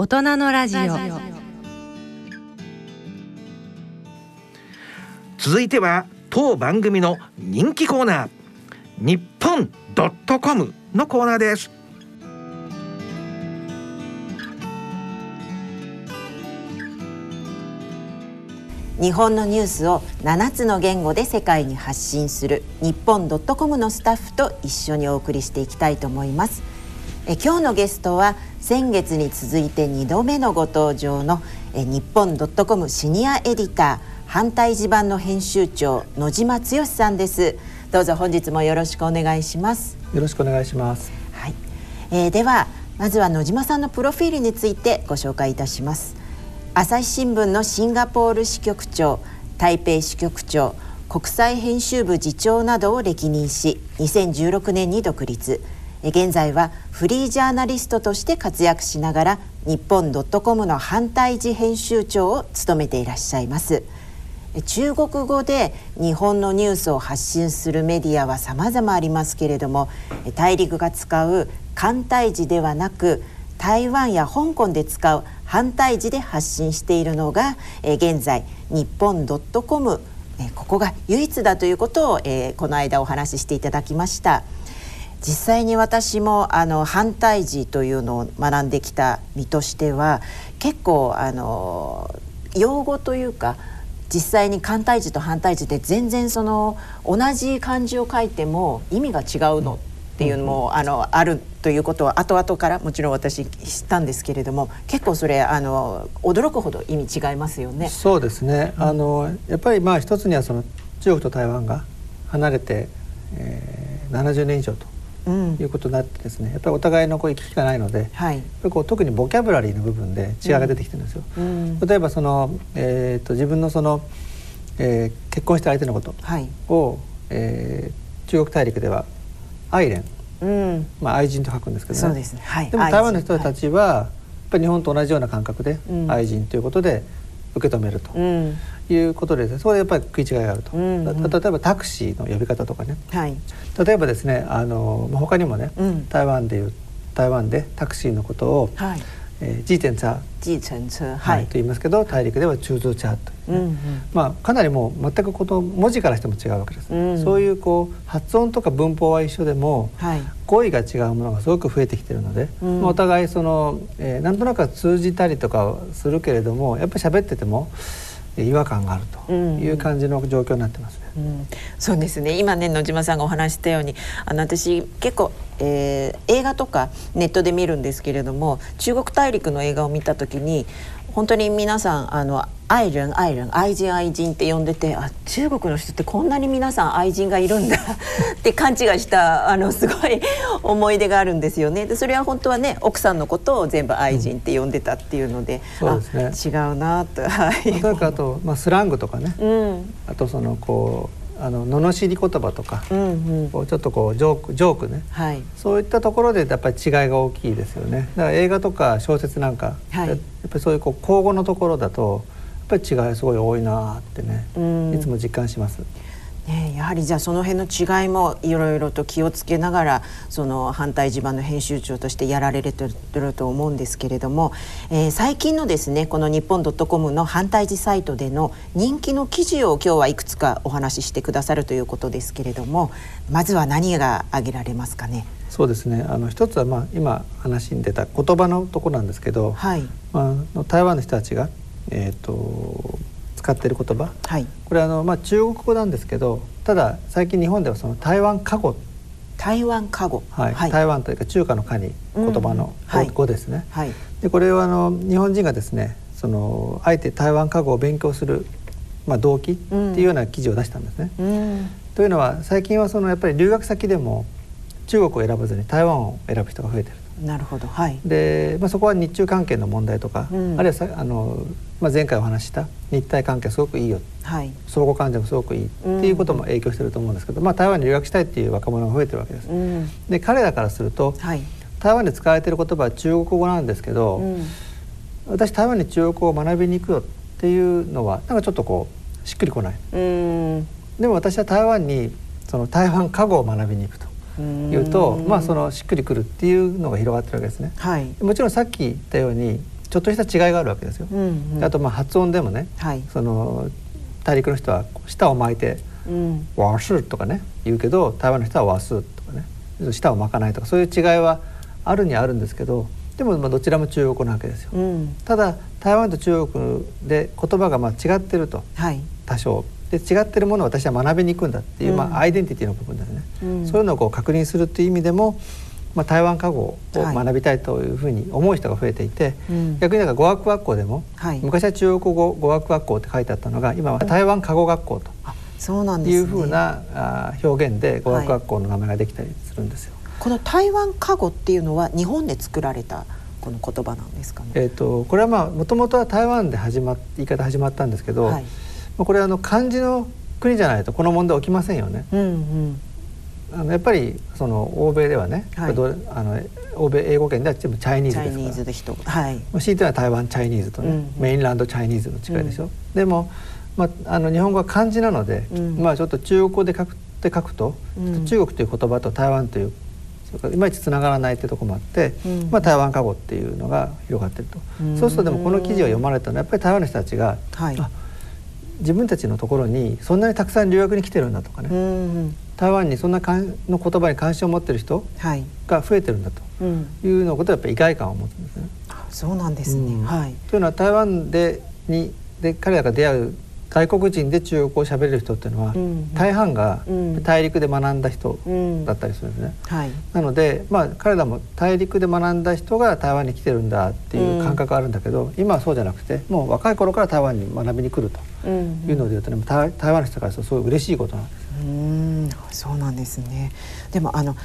大人のラジオ。続いては当番組の人気コーナー日本ドットコムのコーナーです。日本のニュースを7つの言語で世界に発信する日本ドットコムのスタッフと一緒にお送りしていきたいと思いますえ今日のゲストは先月に続いて2度目のご登場のえ日本ドットコムシニアエディター反対地盤の編集長野島剛さんです。どうぞ本日もよろしくお願いします。よろしくお願いします。はい、えー、ではまずは野島さんのプロフィールについてご紹介いたします。朝日新聞のシンガポール支局長台北支局長国際編集部次長などを歴任し2016年に独立現在はフリージャーナリストとして活躍しながら日本ドットコムの反対時編集長を務めていらっしゃいます。中国語で日本のニュースを発信するメディアは様々ありますけれども大陸が使う簡体字ではなく台湾や香港で使う反対字で発信しているのが、現在日本ドットコム、ここが唯一だということを、この間お話ししていただきました。実際に私もあの反対字というのを学んできた身としては結構あの用語というか実際に簡体字と反対字で全然その同じ漢字を書いても意味が違うのっていうのも、あのあるということは後々からもちろん私知ったんですけれども結構それあの驚くほど意味違いますよね。そうですね、あのやっぱりまあ一つにはその中国と台湾が離れて、えー、70年以上と。いうことになってですねやっぱりお互いのこう行き来がないので、はい、こう特にボキャブラリーの部分で違いが出てきてるんですよ。うん、例えばその、えーと、自分のその、えー、結婚した相手のことを、はい、えー、中国大陸では愛恋、うん。まあ、愛人と書くんですけどね。で、ね。はい、でも台湾の人たちは、やっぱり日本と同じような感覚で、愛人ということで受け止めるということで、ね、そこでやっぱり食い違いがあると、うんうん、例えばタクシーの呼び方とかね、はい、例えばですねあの他にもね、うん、台湾でいう台湾でタクシーのことを、はい。えー、自転車自転車、はい、と言いますけど大陸では中通車という、ね、うんうん、まあかなりもう全くこの文字からしても違うわけです、うん、そういうこう発音とか文法は一緒でも、はい、語彙が違うものがすごく増えてきてるので、うん、まあ、お互いその、えー、なんとなくは通じたりとかするけれどもやっぱり喋ってても違和感があるという感じの状況になってますね。うん、そうですね。今ね野島さんがお話したようにあの私結構、えー、映画とかネットで見るんですけれども中国大陸の映画を見た時に本当に皆さんあの愛人愛人愛人愛人って呼んでてあ中国の人ってこんなに皆さん愛人がいるんだ って勘違いしたあのすごい思い出があるんですよね。でそれは本当はね奥さんのことを全部愛人って呼んでたっていうので、うん、そうですね。違うなと。はい。あと、まあ、スラングとかね、うん、あとそのこうあの罵り言葉とか、うんうん、こうちょっとこうジョークジョークね、はい、そういったところでやっぱり違いが大きいですよね。だから映画とか小説なんか、はい、やっぱりそういうこう口語のところだとやっぱり違いすごい多いなってね、いつも実感します。ね、やはりじゃあその辺の違いもいろいろと気をつけながらその反対地盤の編集長としてやられてると思うんですけれども、えー、最近のですねこの日本ドットコムの反対地サイトでの人気の記事を今日はいくつかお話ししてくださるということですけれどもまずは何が挙げられますかね？そうですねあの一つはまあ今話に出た言葉のとこなんですけど、はいまあ、台湾の人たちが、えーと使っている言葉、はい、これあの、まあ、中国語なんですけどただ最近日本ではその台湾過語台湾過語、はい、はい、台湾というか中華の華に言葉の語ですね。はい、でこれはあの日本人がですねそのあえて台湾過語を勉強する、まあ、動機っていうような記事を出したんですね。うん、というのは最近はそのやっぱり留学先でも中国を選ばずに台湾を選ぶ人が増えてる。なるほど、はい、で、まあ、そこは日中関係の問題とか、うん、あるいはさあの、まあ、前回お話した日台関係すごくいいよ、はい、相互関係もすごくいいっていうことも影響してると思うんですけど、まあ、台湾に留学したいっていう若者が増えてるわけです。うん、で彼らからすると、はい、台湾で使われてる言葉は中国語なんですけど、うん、私台湾に中国語を学びに行くよっていうのはなんかちょっとこうしっくりこない。でも私は台湾にその台湾過語を学びに行くと。いうとまあそのしっくりくるっていうのが広がってるわけですね。はい、もちろんさっき言ったようにちょっとした違いがあるわけですよ。うんうん、あとまあ発音でもね、はい、その大陸の人は舌を巻いて「わ、す、とかね言うけど台湾の人は「わす」とかね舌を巻かないとかそういう違いはあるにはあるんですけどでもまあどちらも中国語なわけですよ。うん、ただ台湾と中国で言葉がまあ違ってると、はい、多少。で違ってるものを私は学びに行くんだっていう、うん、まあ、アイデンティティの部分ですね、うん、そういうのをこう確認するっていう意味でもまあ、台湾過語を学びたいというふうに思う人が増えていて、はい、逆になんか語学学校でも、はい、昔は中国語語学学校って書いてあったのが今は台湾過語学校とそうなんです、ね、いうふうなあ表現で語学学校の名前ができたりするんですよ。はい、この台湾過語っていうのは日本で作られたこの言葉なんですかね？えっ、とこれはまあもともとは台湾で始ま言い方始まったんですけど、はい、これはあの漢字の国じゃないとこの問題起きませんよね。うんうん、あのやっぱりその欧米ではね、はい、あの欧米英語圏では全部チャイニーズですから。チャイニーズで人。はい。CT は台湾チャイニーズとね、うん、メインランドチャイニーズの違いでしょ、うん、でも、まあ、あの日本語は漢字なので、うん、まあちょっと中国語で書くで書くと、中国という言葉と台湾といういまいちつながらないってとこもあって、まあ、台湾過語っていうのが広がってると、そうするとでもこの記事を読まれたのはやっぱり台湾の人たちが、はい、自分たちのところにそんなにたくさん留学に来てるんだとかね、台湾にそんなかんの言葉に関心を持ってる人が増えてるんだというのことはやっぱり意外感を持つんですね。そうなんですね、うん、はい、というのは台湾でにで彼らが出会う外国人で中国語を喋れる人っていうのは、うん、大半が大陸で学んだ人だったりするんですね。うんはい、なので、まあ、彼らも大陸で学んだ人が台湾に来てるんだっていう感覚があるんだけど、今はそうじゃなくてもう若い頃から台湾に学びに来るというのでいうとね台湾の人からするとすごい嬉しいことなんです。うん。そうなんですね。でもあの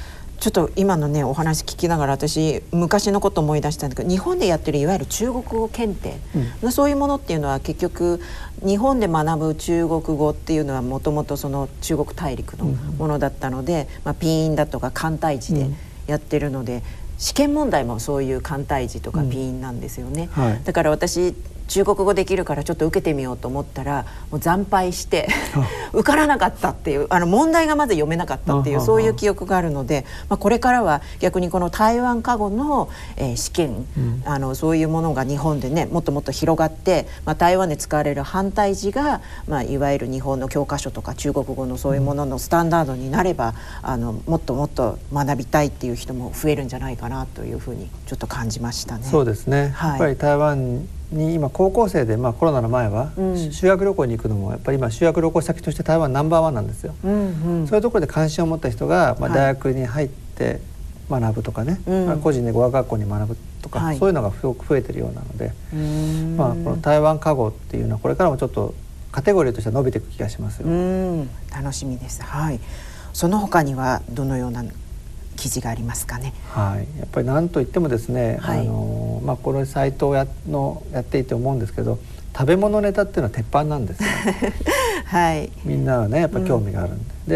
ちょっと今のねお話聞きながら私昔のこと思い出したんだけど日本でやってるいわゆる中国語検定、うん、そういうものっていうのは結局日本で学ぶ中国語っていうのはもともとその中国大陸のものだったので、うん、まあ、ピーンだとか簡体字でやってるので、うん、試験問題もそういう簡体字とかピーンなんですよね。はい、だから私中国語できるからちょっと受けてみようと思ったらもう惨敗して 受からなかったっていうあの問題がまず読めなかったっていうそういう記憶があるので、まあ、これからは逆にこの台湾過去の、えー、試験、うん、あのそういうものが日本でねもっともっと広がって、まあ、台湾で使われる反対字が、まあ、いわゆる日本の教科書とか中国語のそういうもののスタンダードになれば、うん、あのもっともっと学びたいっていう人も増えるんじゃないかなというふうにちょっと感じましたね。そうですね、はい、やっぱり台湾に今高校生で、まあ、コロナの前は修学旅行に行くのもやっぱり今修学旅行先として台湾ナンバーワンなんですよ。うんうん、そういうところで関心を持った人が、まあ、大学に入って学ぶとかね、はい、個人で語学学校に学ぶとか、そういうのがすごく増えてるようなので、まあ、この台湾過語っていうのはこれからもちょっとカテゴリーとしては伸びていく気がしますよ。楽しみです。はい。その他にはどのような記事がありますかね。はい、やっぱり何と言ってもですね、はい、あのまあこのサイトをやのやっていて思うんですけど、食べ物ネタっていうのは鉄板なんですよ。はい。みんなはねやっぱ興味があるんで、うん、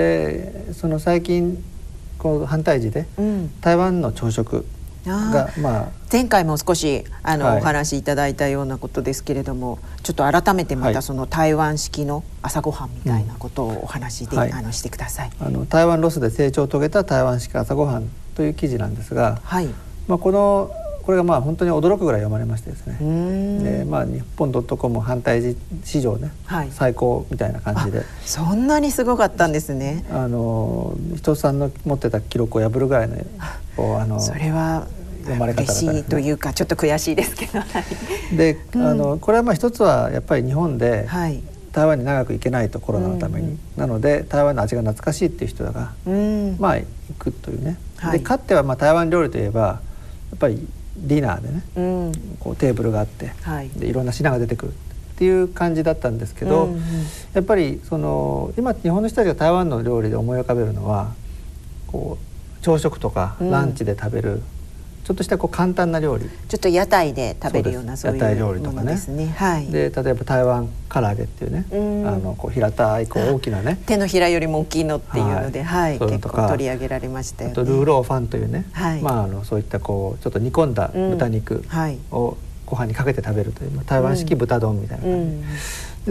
でその最近こう反対時で、うん、台湾の朝食がまあ。前回も少しあの、はい、お話しいただいたようなことですけれどもちょっと改めてまたその台湾式の朝ごはんみたいなことをお話で、はい、あのしてください。あの台湾ロスで成長を遂げた台湾式朝ごはんという記事なんですが、はい。まあ、このこれがまあ本当に驚くぐらい読まれましてですね。で、まあ、日本ドットコム反対史上ね、はい、最高みたいな感じで。そんなにすごかったんですね。あの人さんの持ってた記録を破るぐらいのあのそれは読まれ方嬉しいというかちょっと悔しいですけど。で、うん、あのこれはまあ一つはやっぱり日本で、はい、台湾に長く行けないとコロナのために、うんうん、なので台湾の味が懐かしいっていう人が、うん、まあ行くというね、はい、でかってはまあ台湾料理といえばやっぱりディナーでね、うん、こうテーブルがあって、はい、でいろんな品が出てくるっていう感じだったんですけど、うんうん、やっぱりその今日本の人たちが台湾の料理で思い浮かべるのはこう朝食とかランチで食べる、ちょっとしたこう簡単な料理。ちょっと屋台で食べるようなそういう屋台料理とかね。ですね、はい、で例えば台湾唐揚げっていうね、うあのこう平たいこう大きなね。手のひらよりも大きいのっていうので、はい、はい、結構取り上げられましたよね。あとルーローファンというね、はい、まああのそういったこうちょっと煮込んだ豚肉をご飯にかけて食べるという、台湾式豚丼みたいな感じ、うん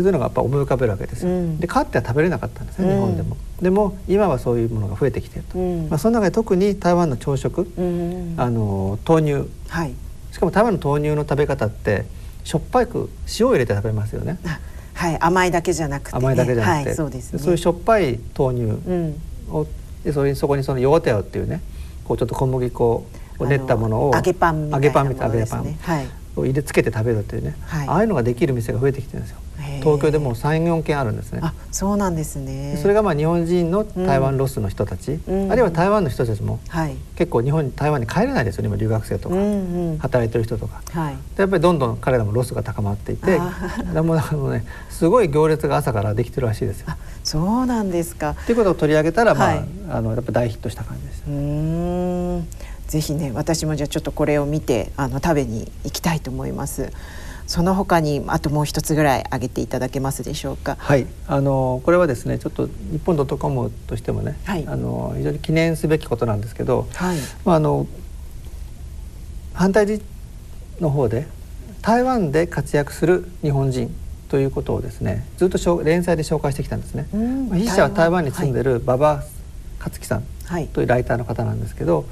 そういうのがやっぱ思い浮かべるわけですよ。うん、でかっては食べれなかったんですね、日本でも。でも今はそういうものが増えてきていると。まあその中で特に台湾の朝食、あの豆乳、はい、ししかも台湾の豆乳の食べ方ってしょっぱく塩を入れて食べますよね。はい、甘いだけじゃなくて、ね、甘いだけじゃなくて、はい、そうです、ね、そういうしょっぱい豆乳。を、うん、でそれにそこにそのヨゴテオっていうねこうちょっと小麦粉を練ったものを揚げパンみたいなものですね、はい、を入れつけて食べるっていうね、はい、ああいうのができる店が増えてきてるんですよ。東京でも三四件あるんですね。あ、そうなんですね。それがまあ日本人の台湾ロスの人たち、うん、あるいは台湾の人たちも、はい、結構日本に台湾に帰れないですよね。今留学生とか、うんうん、働いてる人とか、はい、でやっぱりどんどん彼らもロスが高まっていて、でもあのねすごい行列が朝からできてるらしいですよ。そうなんですか。っていうことを取り上げたらまあ、はい、あのやっぱ大ヒットした感じです。うん。ぜひね私もじゃあちょっとこれを見てあの食べに行きたいと思います。その他にあともう一つぐらい挙げていただけますでしょうか？はい、あのこれはですね、ちょっと日本ドットコムとしてもね、はい、あの非常に記念すべきことなんですけど、はい、まああの反対時の方で台湾で活躍する日本人ということをですね、ずっと連載で紹介してきたんですね。まあ、筆者は台湾。に住んでる馬場克樹さんというライターの方なんですけど、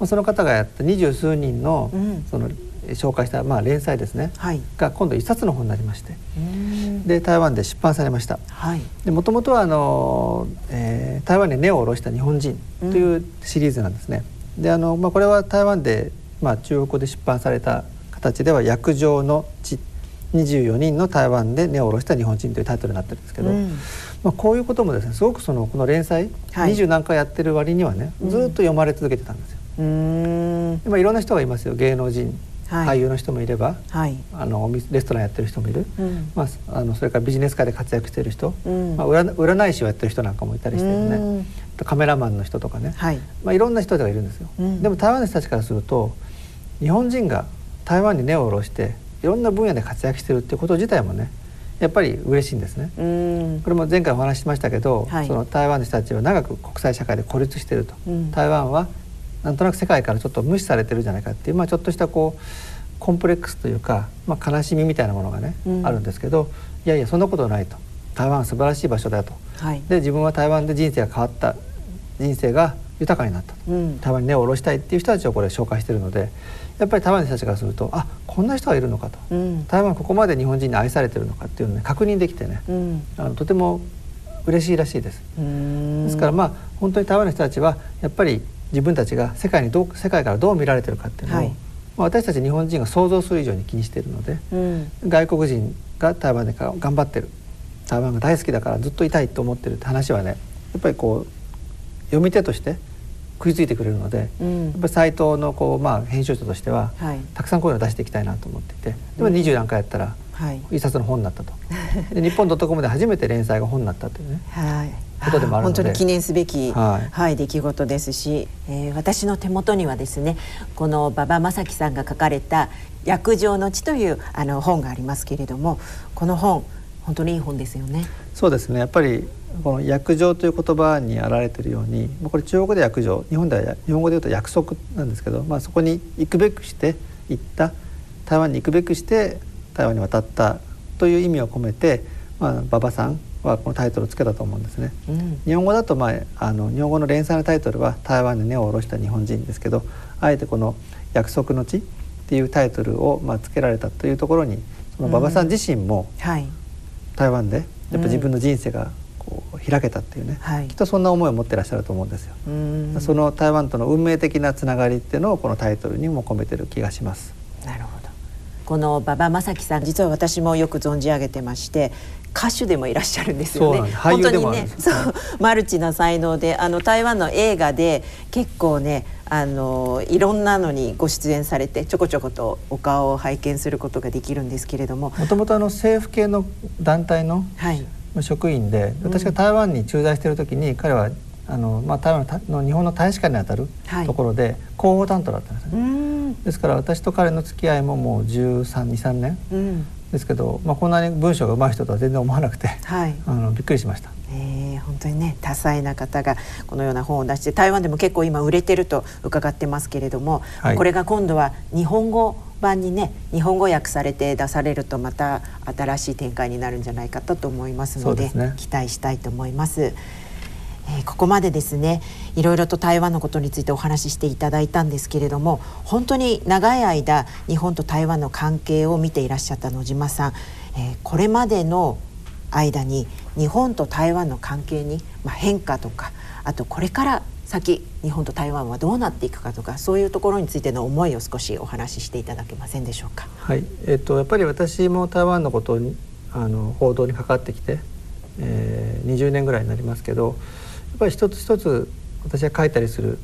まあ、その方がやった二十数人のその紹介した、まあ、連載ですね、はい、が今度一冊の本になりまして。で台湾で出版されました。もともとはあの、えー、台湾に根を下ろした日本人というシリーズなんですね。うん、であの、まあ、これは台湾で、まあ、中国語で出版された形では「約定の地」24人の台湾で根を下ろした日本人というタイトルになってるんですけど、うん、まあ、こういうこともですねすごくそのこの連載二十、何回やってる割にはねずっと読まれ続けてたんですよ。うん、まあ、いろんな人がいますよ。芸能人俳優の人もいれば、はい、あのレストランやってる人もいる、うん、まあ、あのそれからビジネス界で活躍している人、うん、まあ、占い師をやってる人なんかもいたりしてね、うん、カメラマンの人とかね、はい。まあ、いろんな人がいるんですよ。でも台湾の人たちからすると日本人が台湾に根を下ろしていろんな分野で活躍してるっていうこと自体もねやっぱり嬉しいんですね。これも前回お話ししましたけど、はい、その台湾の人たちは長く国際社会で孤立していると、台湾はなんとなく世界からちょっと無視されてるじゃないかっていう、まあ、ちょっとしたこうコンプレックスというか、まあ、悲しみみたいなものがね、うん、あるんですけどいやいやそんなことないと。台湾は素晴らしい場所だと、はい、で自分は台湾で人生が変わった。人生が豊かになったと、うん、台湾に根を下ろしたいっていう人たちをこれ紹介してるのでやっぱり台湾の人たちからするとあこんな人がいるのかと、うん、台湾ここまで日本人に愛されてるのかっていうのを、ね、確認できてね、あのとても嬉しいらしいです。ですからまあ本当に台湾の人たちはやっぱり自分たちが世界にどう世界からどう見られてるかっていうのを、はい。私たち日本人が想像する以上に気にしているので、うん、外国人が台湾で頑張ってる。台湾が大好きだからずっといたいと思ってるって話はねやっぱりこう読み手として食いついてくれるので、うん、やっぱりサイトのこう、まあ、編集者としては、はい、たくさんこういうのを出していきたいなと思っていてでも20何回やったら、一冊の本になったと。で日本ドットコムで初めて連載が本になったというね。はいことでもある本当に記念すべき、はい、はい、出来事ですし、えー、私の手元にはですねこの馬場正樹さんが書かれた「約定の地」というあの本がありますけれどもこの本本当にいい本ですよね。そうですね。やっぱりこの約定という言葉にあられているようにこれ中国で約定日本では日本語で言うと約束なんですけど、まあ、そこに行くべくして行った台湾に行くべくして台湾に渡ったという意味を込めて、まあ、馬場さんはこのタイトルをつけたと思うんですね、うん、日本語だと、まあ、あの日本語の連載のタイトルは「台湾に根を下ろした日本人」ですけどあえてこの「約束の地」っていうタイトルを、まあ、つけられたというところにその馬場さん自身も、はい、台湾でやっぱ自分の人生がこう開けたっていうね、はい、きっとそんな思いを持ってらっしゃると思うんですよ。その台湾との運命的なつながりっていうのをこのタイトルにも込めてる気がします。なるほどこの馬場正樹さん実は私もよく存じ上げてまして歌手でもいらっしゃるんですよね。本当にね、そうマルチな才能で、あの台湾の映画で結構ね、あのいろんなのにご出演されてちょこちょことお顔を拝見することができるんですけれども。もともとあの政府系の団体の職員で、はい、私が台湾に駐在している時に彼はあのまあ、台湾の日本の大使館にあたるところで広報担当だったんですね、ですから私と彼の付き合いももう1323年、うん、ですけど、まあ、こんなに文章が上手い人とは全然思わなくて、はい、あのびっくりしました。えー、本当にね多彩な方がこのような本を出して台湾でも結構今売れてると伺ってますけれども、はい、これが今度は日本語版にね日本語訳されて出されるとまた新しい展開になるんじゃないかと思いますので、ね、期待したいと思います。えー、ここまでですねいろいろと台湾のことについてお話ししていただいたんですけれども本当に長い間日本と台湾の関係を見ていらっしゃった野島さん、えー、これまでの間に日本と台湾の関係に、まあ、変化とかあとこれから先日本と台湾はどうなっていくかとかそういうところについての思いを少しお話ししていただけませんでしょうか？はい、えっ、とやっぱり私も台湾のことにあの報道に関わってきて、えー、20年ぐらいになりますけどぱり一つ一つ私が書いたりする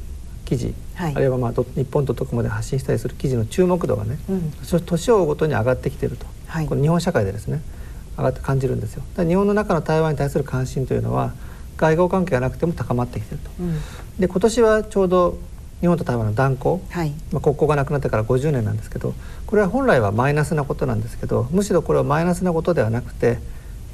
記事、はい、あるいはまあ日本と特もで発信したりする記事の注目度がね、うん、年を追うごとに上がってきていると、はい、この日本社会でですね上がって感じるんですよ。日本の中の台湾に対する関心というのは外交関係がなくても高まってきていると。うん、で今年はちょうど日本と台湾の断交、はい、まあ、国交がなくなってから50年なんですけどこれは本来はマイナスなことなんですけどむしろこれはマイナスなことではなくて、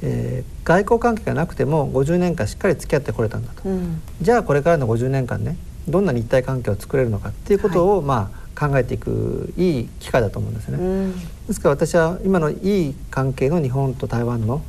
えー、外交関係がなくても50年間しっかり付き合ってこれたんだと、うん、じゃあこれからの50年間ねどんな日体関係を作れるのかっていうことを、はい、まあ考えていくいい機会だと思うんですね。うん、ですから私は今のいい関係の日本と台湾の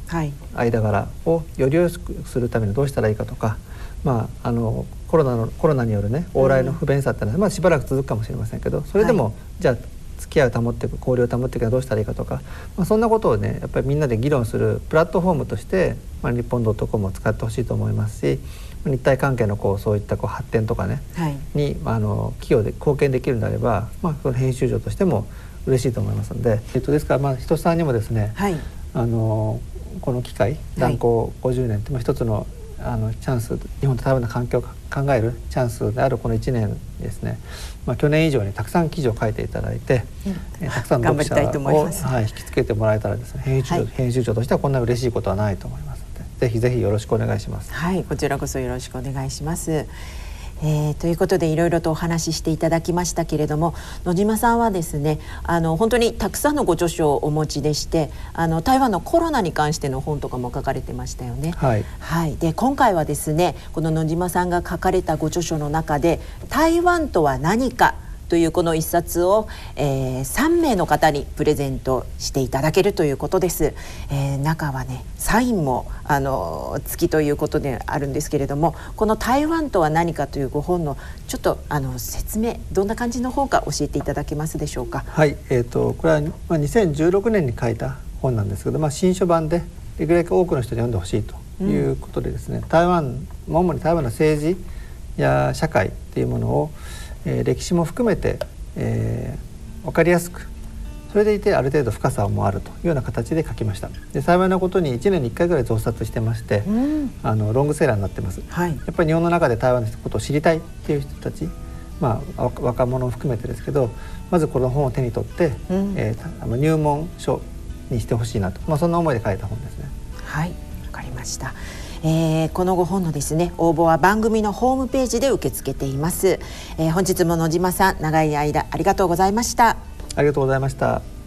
間柄をより良くするためにどうしたらいいかとか、まあ、あのコロナのコロナによるね往来の不便さってのは、まあ、しばらく続くかもしれませんけどそれでも、はい、じゃあ付き合いを保っていく交流を保っていくにはどうしたらいいかとか、まあ、そんなことをねやっぱりみんなで議論するプラットフォームとして、まあ、日本 .com を使ってほしいと思いますし日体関係のこうそういったこう発展とかね、はい、に、まあ、あの企業で貢献できるんであれば、まあ、その編集長としても嬉しいと思いますので、えっと、ですから、まあ、人さんにもですね、はい、あのこの機会断交50年って、まあ、一つのあのチャンス日本と台湾の環境を考えるチャンスであるこの1年ですね、まあ、去年以上にたくさん記事を書いていただいて、うん、たくさんの読者を、はい、引きつけてもらえたらですね編集編集長としてはこんな嬉しいことはないと思いますのでぜひぜひよろしくお願いします。はいこちらこそよろしくお願いします。えー、ということでいろいろとお話ししていただきましたけれども野島さんはですねあの本当にたくさんのご著書をお持ちでしてあの台湾のコロナに関しての本とかも書かれてましたよね。はい、はい、で今回はですねこの野島さんが書かれたご著書の中で「台湾とは何か」というこの一冊を、えー、3名の方にプレゼントしていただけるということです。えー、中はねサインもあの月ということであるんですけれどもこの「台湾とは何か」というご本のちょっとあの説明どんな感じの本か教えていただけますでしょうか？はい、えーと、これは、まあ、2016年に書いた本なんですけど、まあ、新書版でできるだけ多くの人に読んでほしいということでですね、うん、台湾主に台湾の政治や社会っていうものをえー、歴史も含めて、えー、分かりやすくそれでいてある程度深さもあるというような形で書きました。で幸いなことに1年に1回ぐらい増刷してまして、うん、あのロングセラーになってます、はい、やっぱり日本の中で台湾のことを知りたいっていう人たちまあ、若者を含めてですけどまずこの本を手に取って、うん、えー、入門書にしてほしいなと、まあ、そんな思いで書いた本ですね。はい。わかりましたえー、このご本のですね応募は番組のホームページで受け付けています、えー、本日も野島さん長い間ありがとうございました。ありがとうございました。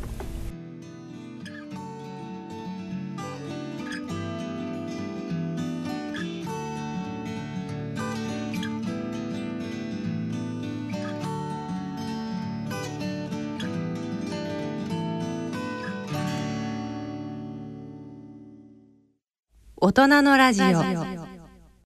大人のラジオ。